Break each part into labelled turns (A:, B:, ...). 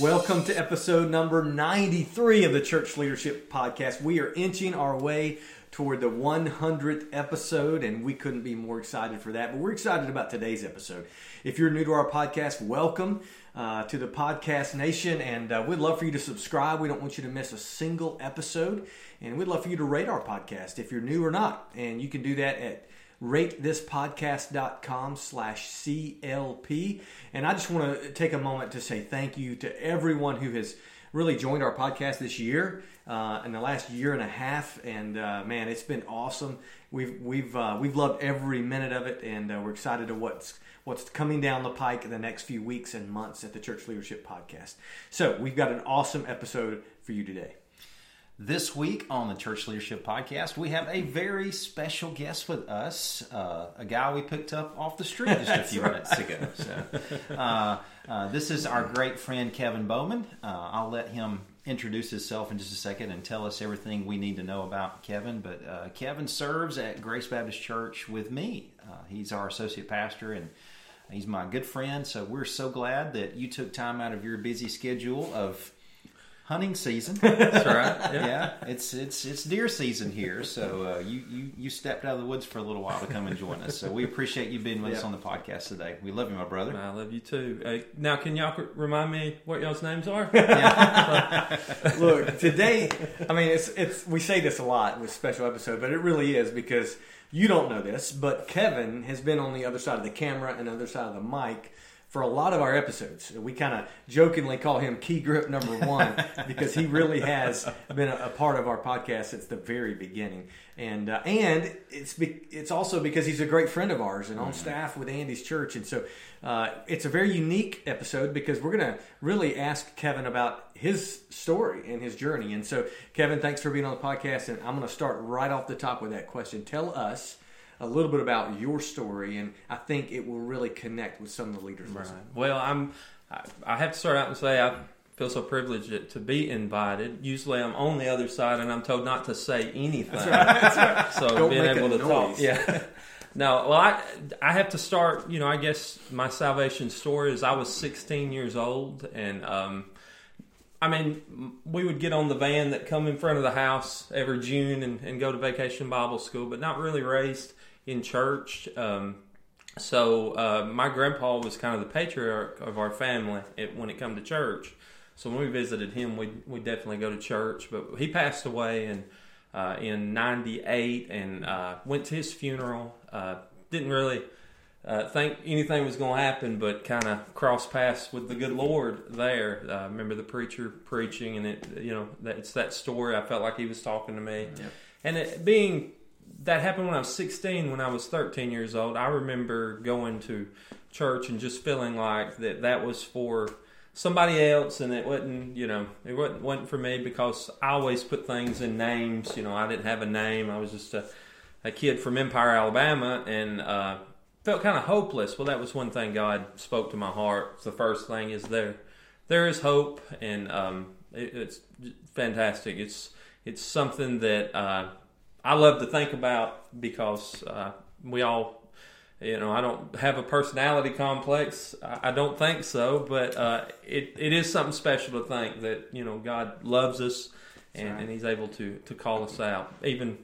A: Welcome to episode number 93 of the Church Leadership Podcast. We are inching our way toward the 100th episode, and we couldn't be more excited for that. But we're excited about today's episode. If you're new to our podcast, welcome uh, to the Podcast Nation, and uh, we'd love for you to subscribe. We don't want you to miss a single episode, and we'd love for you to rate our podcast if you're new or not. And you can do that at ratethispodcast.com slash CLP. And I just want to take a moment to say thank you to everyone who has really joined our podcast this year, uh, in the last year and a half. And uh, man, it's been awesome. We've we've uh, we've loved every minute of it, and uh, we're excited to what's what's coming down the pike in the next few weeks and months at the Church Leadership Podcast. So we've got an awesome episode for you today.
B: This week on the Church Leadership Podcast, we have a very special guest with us, uh, a guy we picked up off the street just a few right. minutes ago. So, uh, uh, this is our great friend Kevin Bowman. Uh, I'll let him introduce himself in just a second and tell us everything we need to know about Kevin. But uh, Kevin serves at Grace Baptist Church with me. Uh, he's our associate pastor and he's my good friend. So we're so glad that you took time out of your busy schedule of hunting season.
A: That's right.
B: Yeah. yeah. it's it's it's deer season here, so uh, you you you stepped out of the woods for a little while to come and join us. So we appreciate you being with yep. us on the podcast today. We love you, my brother.
C: I love you too. Uh, now, can y'all remind me what y'all's names are?
A: Look, today, I mean, it's it's we say this a lot with special episode, but it really is because you don't know this, but Kevin has been on the other side of the camera and other side of the mic for a lot of our episodes. We kind of jokingly call him Key Grip Number One because he really has been a, a, part of our podcast since the very beginning, and uh, and it's be, it's also because he's a great friend of ours and on mm-hmm. staff with Andy's church, and so uh, it's a very unique episode because we're going to really ask Kevin about his story and his journey. And so, Kevin, thanks for being on the podcast, and I'm going to start right off the top with that question. Tell us a little bit about your story, and I think it will really connect with some of the leaders. Right.
C: Well, I'm. I have to start out and say I feel so privileged to be invited. Usually, I'm on the other side, and I'm told not to say anything. That's right. That's right. So Don't being able to noise. talk, yeah. No, well, I I have to start. You know, I guess my salvation story is I was 16 years old, and um, I mean, we would get on the van that come in front of the house every June and, and go to vacation Bible school, but not really raised in church. Um, so uh, my grandpa was kind of the patriarch of our family when it come to church. So when we visited him, we we definitely go to church. But he passed away in uh, in '98, and uh, went to his funeral. Uh, didn't really uh, think anything was going to happen, but kind of cross paths with the good Lord there. I remember the preacher preaching, and it you know it's that story. I felt like he was talking to me, yep. and it being that happened when I was 16. When I was 13 years old, I remember going to church and just feeling like that that was for somebody else, and it wasn't, you know, it wasn't, wasn't for me because I always put things in names. You know, I didn't have a name. I was just a, a kid from Empire, Alabama, and uh, felt kind of hopeless. Well, that was one thing God spoke to my heart. The first thing is there, there is hope, and um, it, it's fantastic. It's it's something that. Uh, I love to think about because uh, we all, you know, I don't have a personality complex. I, don't think so, but uh, it, it is something special to think that, you know, God loves us and, right. and He's able to, to call us out, even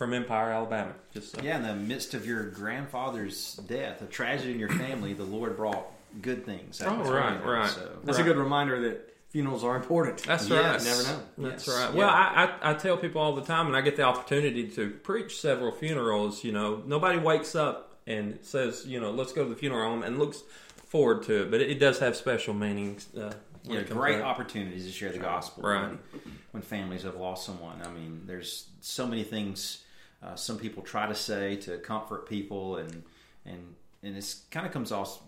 C: from Empire, Alabama.
B: Just so. Yeah, in the midst of your grandfather's death, a tragedy in your family, the Lord brought good things.
C: Oh, right, right.
A: So. That's right. a good reminder that funerals are important.
C: That's yes.
A: right. Never know.
C: That's yes. right. Well, I, I, I, tell people all the time, and I get the opportunity to preach several funerals. You know, nobody wakes up and says, you know, let's go to the funeral home and looks forward to it, but it, it does have special meanings. Uh,
B: yeah, great opportunities to share the gospel.
C: Right.
B: When, when, families have lost someone. I mean, there's so many things uh, some people try to say to comfort people, and and and it kind of comes off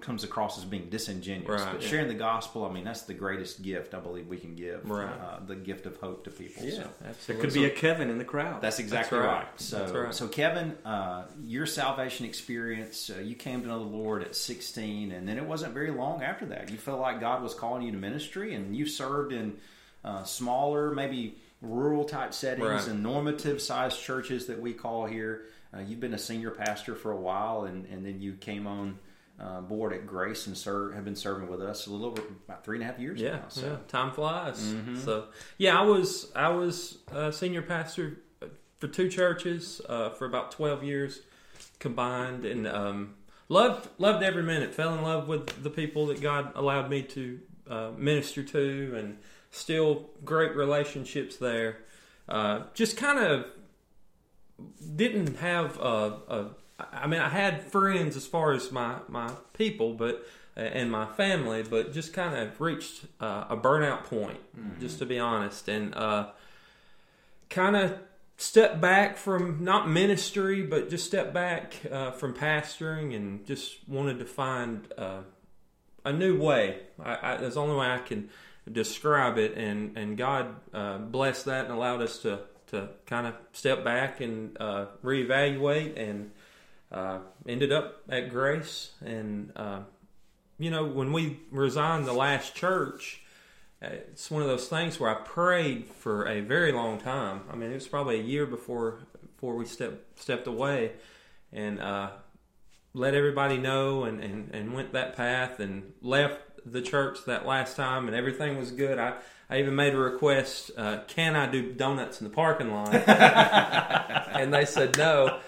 B: comes across as being disingenuous.
C: Right,
B: but
C: yeah.
B: sharing the gospel, I mean, that's the greatest gift I believe we can give.
C: Right.
B: Uh, the gift of hope to people.
C: Yeah,
B: So.
A: There could be a Kevin in the crowd.
B: That's exactly
C: That's
B: right.
C: right.
B: So,
C: That's right.
B: so Kevin, uh, your salvation experience, uh, you came to know the Lord at 16, and then it wasn't very long after that. You felt like God was calling you to ministry, and you served in uh, smaller, maybe rural type settings
C: Right.
B: and normative sized churches that we call here. Uh, you've been a senior pastor for a while, and, and then you came on uh, board at Grace and serve, have been serving with us a little over about three and a half years
C: Yeah,
B: now. So.
C: yeah, time flies.
B: Mm-hmm.
C: So, yeah, I was I was a senior pastor for two churches uh, for about twelve years combined, and um, loved loved every minute. Fell in love with the people that God allowed me to uh, minister to, and still great relationships there. Uh, just kind of didn't have a, a I mean I had friends as far as my my people but and my family but just kind of reached uh, a burnout point just to be honest. And uh, kind of stepped back from not ministry but just stepped back uh, from pastoring and just wanted to find uh, a new way. I, I, that's the only way I can describe it and and God uh, blessed that and allowed us to to kind of step back and uh, reevaluate and uh, ended up at Grace. And uh, you know when we resigned the last church uh, it's one of those things where I prayed for a very long time. I mean it was probably a year before before we stepped stepped away. And uh, let everybody know and, and, and went that path and left the church that last time and everything was good. I, I even made a request, uh, can I do donuts in the parking lot? and they said no.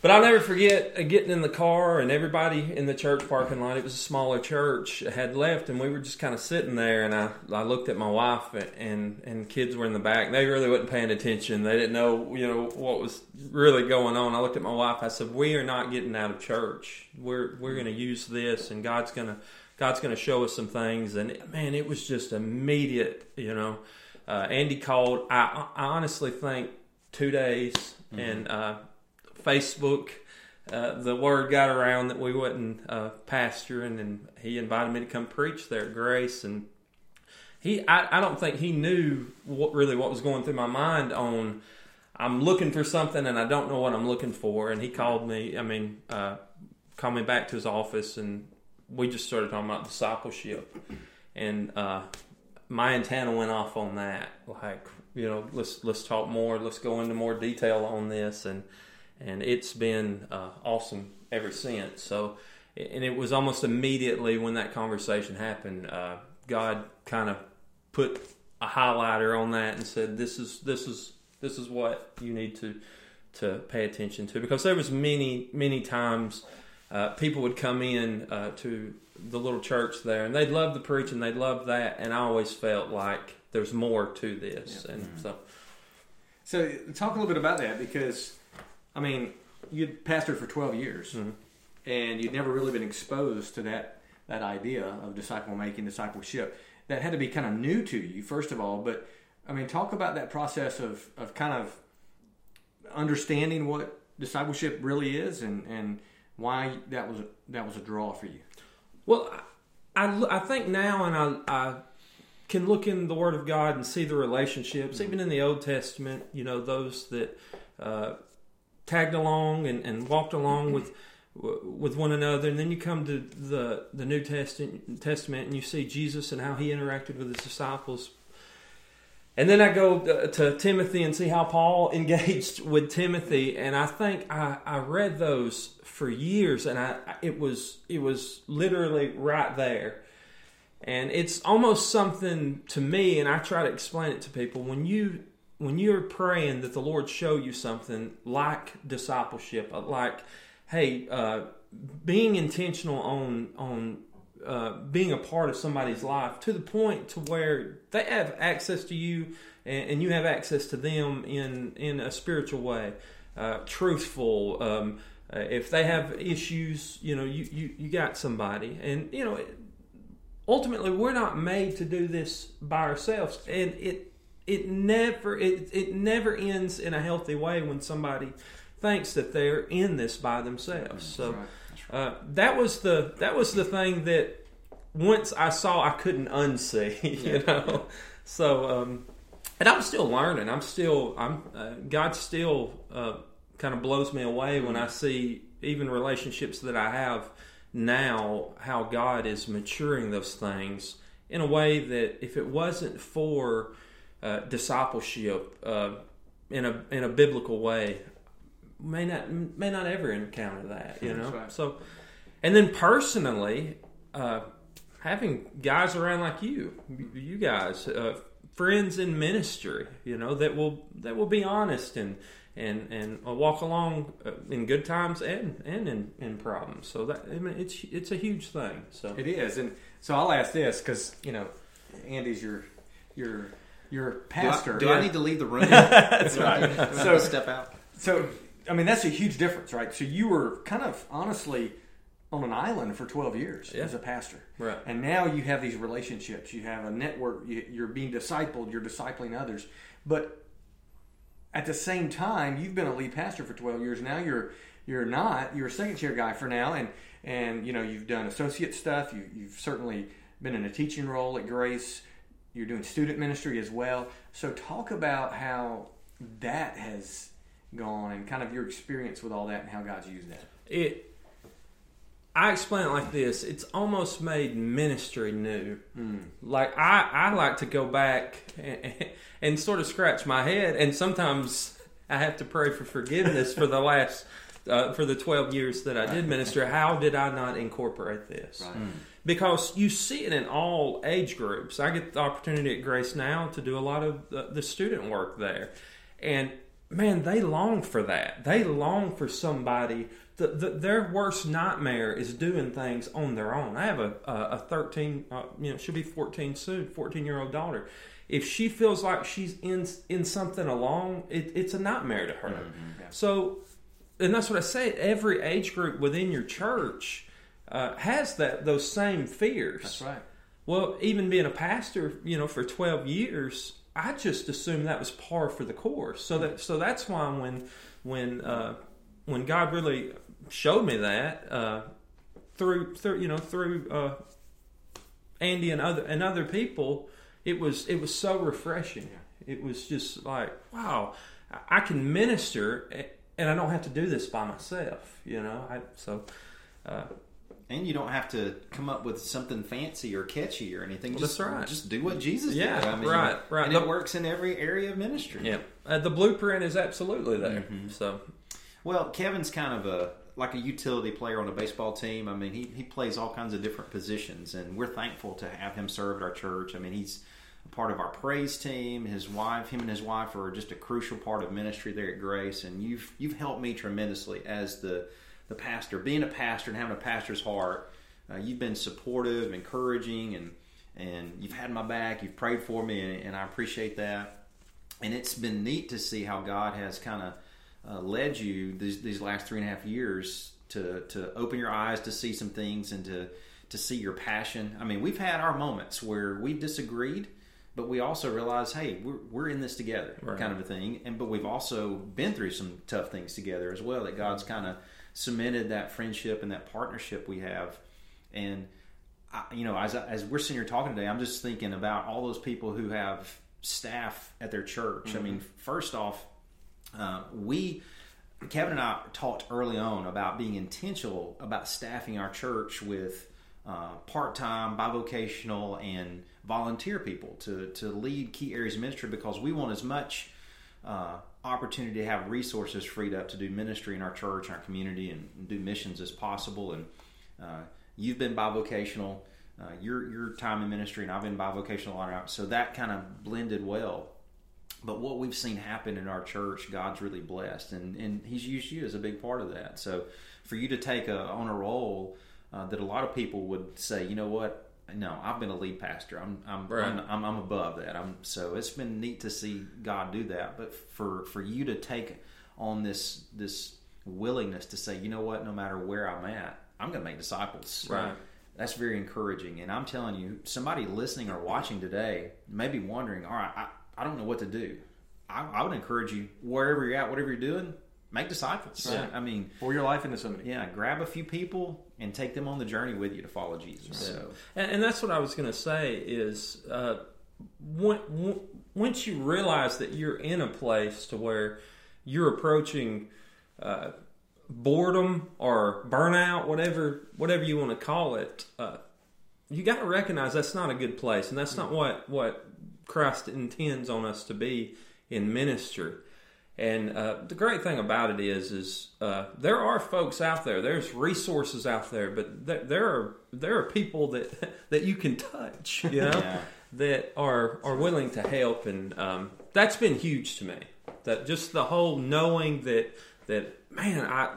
C: But I'll never forget uh, getting in the car and everybody in the church parking lot, it was a smaller church, had left and we were just kind of sitting there and I, I looked at my wife and, and kids were in the back. They really wasn't paying attention. They didn't know, you know, what was really going on. I looked at my wife. I said, we are not getting out of church. We're, we're going to use this and God's going to, God's going to show us some things. And man, it was just immediate, you know. Uh, Andy called, I, I honestly think two days and, uh, Facebook, uh, the word got around that we wasn't uh, pastoring, and he invited me to come preach there at Grace. And he, I, I don't think he knew what really what was going through my mind on. I'm looking for something, and I don't know what I'm looking for. And he called me. I mean, uh, called me back to his office, and we just started talking about discipleship. And uh, my antenna went off on that. Like, you know, let's let's talk more. Let's go into more detail on this, and and it's been uh, awesome ever since. So, and it was almost immediately when that conversation happened, uh, God kind of put a highlighter on that and said, "This is this is this is what you need to to pay attention to," because there was many many times uh, people would come in uh, to the little church there and they'd love the preaching, they'd love that, and I always felt like there's more to this, and so.
A: So, talk a little bit about that because, I mean, you'd pastored for 12 years
C: Mhm.
A: and you'd never really been exposed to that, that idea of disciple making, discipleship. That had to be kind of new to you, first of all. But, I mean, talk about that process of, of kind of understanding what discipleship really is and, and why that was, a, that was a draw for you.
C: Well, I, I, I think now, and I, I can look in the Word of God and see the relationships, even in the Old Testament, you know, those that uh, tagged along and, and walked along with with one another, and then you come to the the New Testament, Testament and you see Jesus and how he interacted with his disciples. And then I go to Timothy and see how Paul engaged with Timothy, and I think I, I read those for years, and I it was it was literally right there, and it's almost something to me, and I try to explain it to people. When you when you're praying that the Lord show you something like discipleship, like hey, uh, being intentional on on uh, being a part of somebody's life to the point to where they have access to you and, and you have access to them in in a spiritual way, uh, truthful. Um, uh, if they have issues, you know, you, you, you got somebody, and you know, ultimately, we're not made to do this by ourselves, and it it never it it never ends in a healthy way when somebody thinks that they're in this by themselves. So. Uh, that was the that was the thing that once I saw I couldn't unsee. You know, so um, and I'm still learning. I'm still I'm uh, God still uh, kind of blows me away when I see even relationships that I have now how God is maturing those things in a way that if it wasn't for uh, discipleship uh, in a in a biblical way, may not may not ever encounter that. You know,
A: right.
C: so and then personally, uh, having guys around like you, you guys, uh, friends in ministry, you know, that will that will be honest and and and walk along uh, in good times and and in, in problems. So that I mean, it's it's a huge thing. So
A: It is, and so I'll ask this because you know, Andy's your your your
B: Do,
A: pastor.
B: I, do I need to leave the room?
A: That's right.
B: so
A: So
B: step out.
A: So, I mean, that's a huge difference, right? So you were kind of honestly on an island for 12 years
C: Yeah.
A: as a pastor.
C: Right.
A: And now you have these relationships. You have a network. You, you're being discipled. You're discipling others. But at the same time, you've been a lead pastor for 12 years. Now you're you're not. You're a second chair guy for now. And, and you know, you've done associate stuff. You, you've certainly been in a teaching role at Grace. You're doing student ministry as well. So talk about how that has gone and kind of your experience with all that and how God's used that.
C: it I explain it like this: it's almost made ministry new. Like I, I like to go back and, and sort of scratch my head, and sometimes I have to pray for forgiveness for the last uh, for the twelve years that I did minister. How did I not incorporate this? Because you see it in all age groups. I get the opportunity at Grace now to do a lot of the, the student work there, and man, they long for that. They long for somebody. The, the, their worst nightmare is doing things on their own. I have a a, a thirteen, uh, you know, she'll be fourteen soon, fourteen year old daughter. If she feels like she's in in something alone, it, it's a nightmare to her. So, and that's what I say. Every age group within your church uh, has that those same fears.
A: That's right.
C: Well, even being a pastor, you know, for twelve years, I just assumed that was par for the course. So that so that's why when when uh, when God really showed me that uh, through through you know through uh, Andy and other and other people, it was it was so refreshing. It was just like wow, I- can minister and I don't have to do this by myself. You know, I so.
B: And you don't have to come up with something fancy or catchy or anything.
C: Well,
B: just,
C: right.
B: Just do what Jesus
C: Yeah,
B: did. I mean,
C: right, right.
B: And
C: The-
B: it works in every area of ministry.
C: yeah, uh, the blueprint is absolutely there. So
B: Well, Kevin's kind of a like a utility player on a baseball team. I mean, he, he plays all kinds of different positions, and we're thankful to have him serve at our church. I mean, he's a part of our praise team. His wife, him and his wife, are just a crucial part of ministry there at Grace, and you've you've helped me tremendously as the the pastor, being a pastor and having a pastor's heart. Uh, you've been supportive, encouraging, and and you've had my back. You've prayed for me, and, and I appreciate that and it's been neat to see how God has kind of uh, led you these, these last three and a half years to to open your eyes to see some things and to to see your passion. I mean, we've had our moments where we've disagreed, but we also realize, hey, we're, we're in this together,
C: Right.
B: kind of a thing. And but we've also been through some tough things together as well. That God's kind of cemented that friendship and that partnership we have, and I, you know, as as we're sitting here talking today, I'm just thinking about all those people who have staff at their church. I mean, first off, uh, we Kevin and I talked early on about being intentional about staffing our church with uh, part-time, bivocational, and volunteer people to to lead key areas of ministry because we want as much uh, opportunity to have resources freed up to do ministry in our church and our community and, do missions as possible. And uh, you've been bivocational. Uh, your your time in ministry, and I've been bivocational a lot. So that kind of blended well. But what we've seen happen in our church, God's really blessed, and, and He's used you as a big part of that. So for you to take a, on a role uh, that a lot of people would say, you know what, no, I've been a lead pastor. I'm I'm,
C: Right.
B: I'm, I'm I'm above that. I'm so it's been neat to see God do that. But for for you to take on this this willingness to say, you know what, no matter where I'm at, I'm going to make disciples.
C: Right.
B: That's very encouraging. And I'm telling you, somebody listening or watching today may be wondering, all right, I, I don't know what to do. I, I would encourage you, wherever you're at, whatever you're doing, make disciples.
A: Right.
B: I mean,
A: Pour your life into somebody.
B: yeah, grab a few people and take them on the journey with you to follow Jesus. So,
C: And, and that's what I was going to say is uh, when, w- once you realize that you're in a place to where you're approaching uh, boredom or burnout, whatever whatever you want to call it, uh, you got to recognize that's not a good place, and that's not what what Christ intends on us to be in ministry. And uh, the great thing about it is, is uh, there are folks out there. There's resources out there, but there, there are there are people that that you can touch. You know,
B: Yeah.
C: that are are willing to help, and um, that's been huge to me. That just the whole knowing that that man, I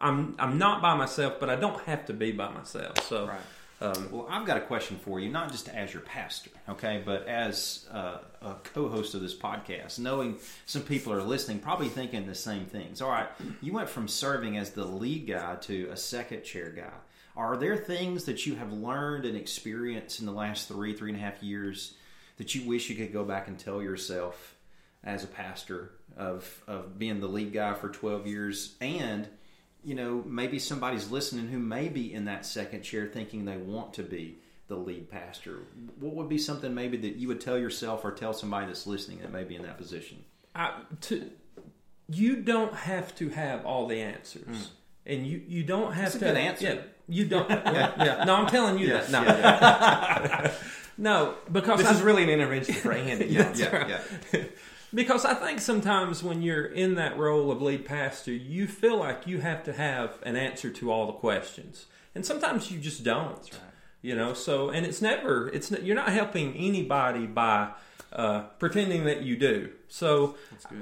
C: I'm I'm not by myself, but I don't have to be by myself. So.
A: Right.
C: Um,
B: well, I've got a question for you, not just as your pastor, okay, but as uh, a co-host of this podcast, knowing some people are listening, probably thinking the same things. All right, you went from serving as the lead guy to a second chair guy. Are there things that you have learned and experienced in the last three, three and a half years that you wish you could go back and tell yourself as a pastor of of being the lead guy for twelve years and you know, maybe somebody's listening who may be in that second chair thinking they want to be the lead pastor. What would be something maybe that you would tell yourself or tell somebody that's listening that may be in that position?
C: I, to, you don't have to have all the answers, hmm. and you you don't have
B: That's a
C: to.
B: good answer.
C: Yeah, you don't. yeah, yeah. No, I'm telling you
B: Yes,
C: that. No,
B: yeah,
C: no, because
A: This
C: I,
A: is really an intervention for Andy.
B: yeah, yeah, yeah.
C: Because I think sometimes when you're in that role of lead pastor, you feel like you have to have an answer to all the questions, and sometimes you just don't. You know, so and it's never it's you're not helping anybody by uh, pretending that you do. So,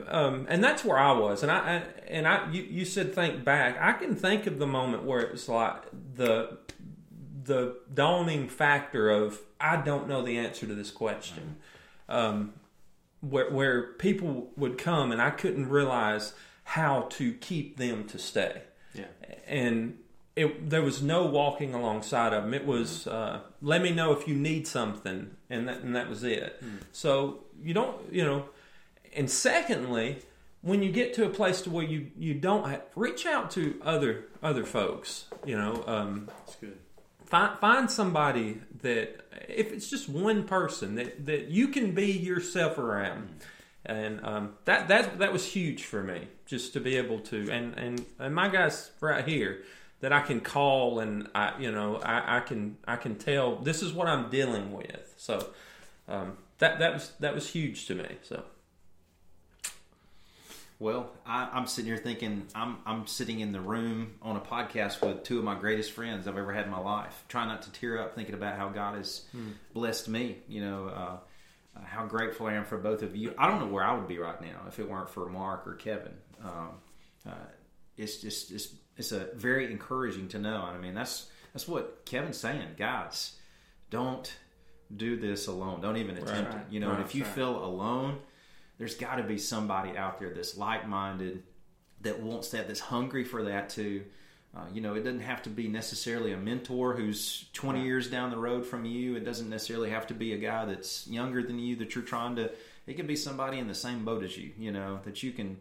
C: um, and that's where I was, and I, I and I you, you said think back. I can think of the moment where it was like the the dawning factor of I don't know the answer to this question. Um, where where people would come and I couldn't realize how to keep them to stay.
A: Yeah.
C: And it, there was no walking alongside of them. It was uh, let me know if you need something, and that and that was it. So you don't, you know. And secondly, when you get to a place to where you you don't have, reach out to other other folks. You know, um,
A: That's good.
C: Find find somebody that if it's just one person that that you can be yourself around. And um, that that that was huge for me just to be able to and and, and my guys right here that I can call and I you know I, I can I can tell this is what I'm dealing with. So um, that that was that was huge to me so
B: Well, I, I'm sitting here thinking I'm I'm sitting in the room on a podcast with two of my greatest friends I've ever had in my life. Trying not to tear up thinking about how God has blessed me. You know, uh, uh, how grateful I am for both of you. I don't know where I would be right now if it weren't for Mark or Kevin. Um, uh, it's just it's it's a very encouraging to know. I mean, that's that's what Kevin's saying, guys. Don't do this alone. Don't even attempt
A: Right.
B: it. You know, and
A: Right,
B: if you
A: right.
B: feel alone, there's got to be somebody out there that's like-minded, that wants that, that's hungry for that too. Uh, you know, it doesn't have to be necessarily a mentor who's 20 years down the road from you. It doesn't necessarily have to be a guy that's younger than you that you're trying to. It could be somebody in the same boat as you. You know, that you can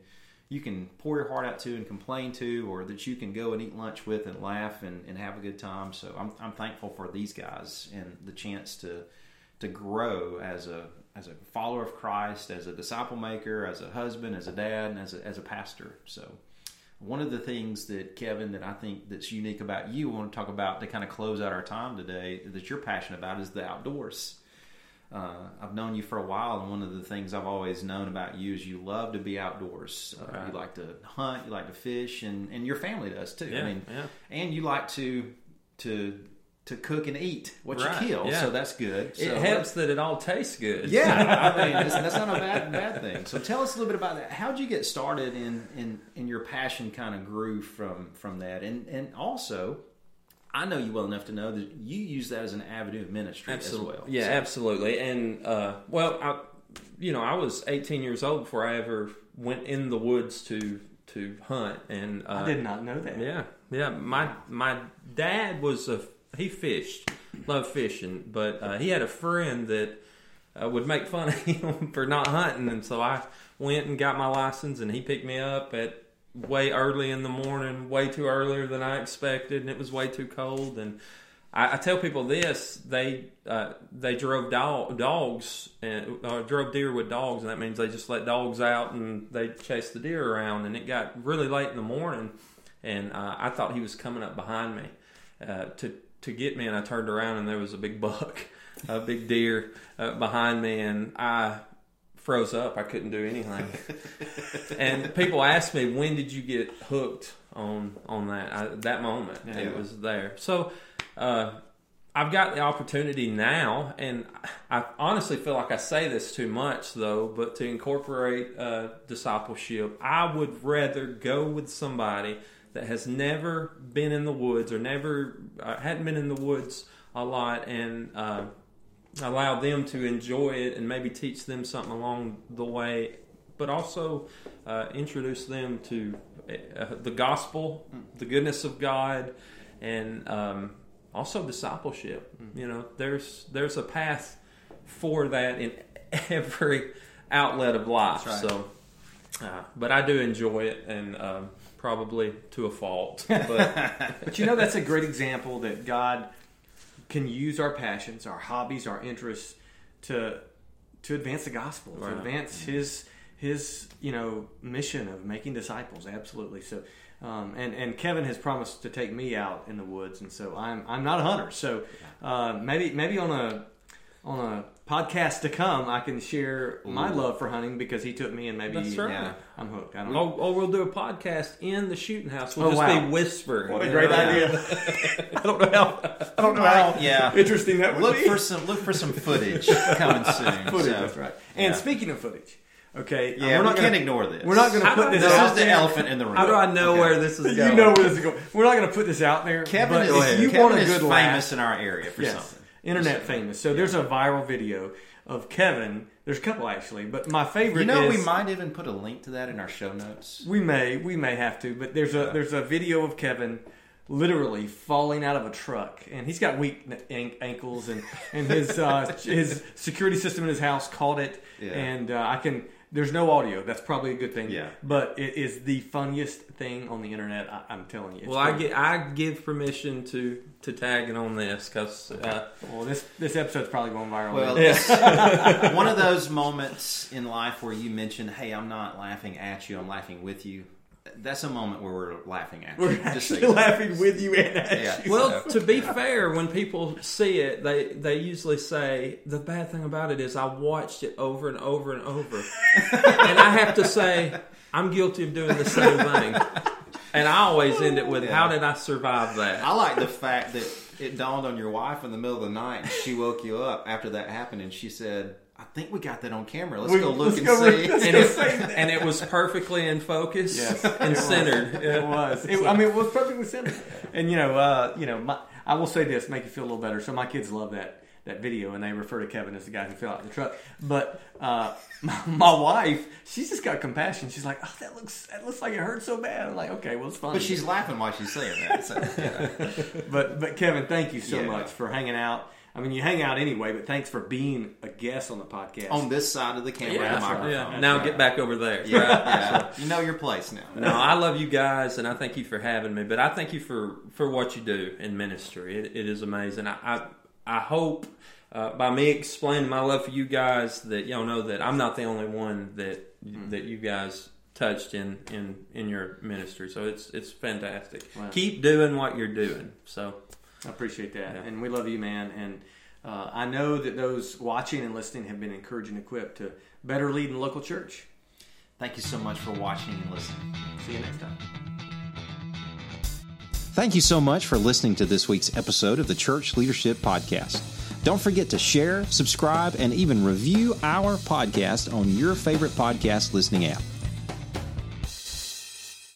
B: you can pour your heart out to and complain to, or that you can go and eat lunch with and laugh and, and have a good time. So I'm I'm thankful for these guys and the chance to to grow as a as a follower of Christ, as a disciple maker, as a husband, as a dad, and as a, as a pastor. So, one of the things that Kevin that I think that's unique about you, I want to talk about to kind of close out our time today that you're passionate about is the outdoors. Uh, I've known you for a while, and one of the things I've always known about you is you love to be outdoors. Uh,
C: Right.
B: You like to hunt, you like to fish, and, and your family does too.
C: yeah
B: I mean,
C: yeah
B: and you like to to to cook and eat what
C: Right,
B: you kill,
C: yeah.
B: so that's good.
C: it helps that it all tastes good
B: yeah, I mean that's, that's not a bad bad thing. So tell us a little bit about that. How'd you get started in in, in your passion kind of grew from from that, and and also, I know you well enough to know that you use that as an avenue of ministry
C: absolutely.
B: as well.
C: Yeah,
B: So-
C: absolutely. And uh, well, I, you know, I was 18 years old before I ever went in the woods to to hunt. And uh,
A: I did not know that.
C: Yeah, yeah. My my dad was a he fished, loved fishing, but uh, he had a friend that uh, would make fun of him for not hunting, and so I went and got my license, and he picked me up at way early in the morning, way too earlier than I expected, and it was way too cold. And I, I tell people this: they uh, they drove dog, dogs and uh, drove deer with dogs, and that means they just let dogs out and they chase the deer around. And it got really late in the morning, and uh, I thought he was coming up behind me uh, to to get me, and I turned around and there was a big buck, a big deer uh, behind me, and I froze up. I couldn't do anything. and people ask me, when did you get hooked on on that I, that moment? Yeah. It was there. So uh, I've got the opportunity now, and I honestly feel like I say this too much, though. But to incorporate uh, discipleship, I would rather go with somebody that has never been in the woods or never uh, hadn't been in the woods a lot, and uh, allow them to enjoy it and maybe teach them something along the way, but also uh, introduce them to uh, the gospel, the goodness of God, and um, also discipleship. Mm-hmm. You know, there's there's a path for that in every outlet of life. Right. So, uh, but I do enjoy it, and um, probably to a fault.
A: But, but you know, that's a great example that God can use our passions, our hobbies, our interests to to advance the gospel, right. to advance His His you know mission of making disciples. Absolutely. So, um, and and Kevin has promised to take me out in the woods, and so I'm I'm not a hunter. So uh, maybe maybe on a on a podcast to come, I can share my love for hunting because he took me and maybe
C: That's right.
A: yeah, I'm hooked. I
C: don't oh, know. Or, or, we'll do a podcast in the shooting house. We'll oh, just wow. be whispering.
A: What a great idea! I don't know how. I don't know how. Yeah, interesting that would
B: look
A: be.
B: for some look for some footage coming soon.
A: Footage, so. that's right. And yeah. speaking of footage. Okay,
B: yeah, uh, we're not we going to ignore this.
A: We're not going to put this.
B: This
A: out
B: is the
A: there.
B: elephant in the room.
C: How do I know okay. where this is going?
A: You know where this is going. We're not going to put this out there.
B: Kevin is, if you
A: Kevin
B: want a good famous laugh, in our area for
A: yes,
B: something.
A: Internet famous. So there's a viral video of Kevin. There's a couple actually, but my favorite.
B: You know,
A: is,
B: we might even put a link to that in our show notes.
A: We may, we may have to, but there's a there's a video of Kevin literally falling out of a truck, and he's got weak ankles, and and his uh, his security system in his house caught it, yeah. and uh, I can there's no audio. That's probably a good thing.
B: Yeah.
A: But it is the funniest thing on the internet. I, am telling you.
C: well, I get I give permission to to tag it on this because uh,
A: well, this this episode's probably going viral.
B: Well, yeah. one of those moments in life where you mention, "Hey, I'm not laughing at you. I'm laughing with you." That's a moment where we're laughing at
A: we're
B: you.
A: actually laughing with you and at yeah.
C: you. Well, to be fair, when people see it, they they usually say the bad thing about it is I watched it over and over and over, and I have to say I'm guilty of doing the same thing. And I always end it with, yeah. "How did I survive that?"
B: I like the fact that it dawned on your wife in the middle of the night. And she woke you up after that happened, and she said I think we got that on camera. Let's we, go look and go see.
C: and, it, and, it, was perfectly in focus yes, and centered.
A: Was. It was. It, I mean, it was perfectly centered. And you know, uh, you know, my, I will say this, make you feel a little better. So my kids love that that video, and they refer to Kevin as the guy who fell out of the truck. But uh, my, my, wife, she's just got compassion. She's like, "Oh, that looks that looks like it hurt so bad." I'm like, "Okay, well, it's fine."
B: But she's laughing while she's saying that. So,
A: yeah. but but Kevin, thank you so yeah. much for hanging out I mean, you hang out anyway, but thanks for being a guest on the podcast.
B: On this side of the camera, yeah, the
C: microphone. Yeah. Now right. get back over there.
B: Yeah, yeah. you know your place now.
C: No, I love you guys, and I thank you for having me. But I thank you for for what you do in ministry. it, it is amazing. I I, I hope. Uh, by me explaining my love for you guys, that y'all know that I'm not the only one that mm. that you guys touched in in in your ministry. So it's it's fantastic. Wow. Keep doing what you're doing. So
A: I appreciate that, yeah. and we love you, man. And uh, I know that those watching and listening have been encouraged and equipped to better lead in the local church.
B: Thank you so much for watching and listening.
A: See you next time.
B: Thank you so much for listening to this week's episode of the Church Leadership Podcast. Don't forget to share, subscribe, and even review our podcast on your favorite podcast listening app.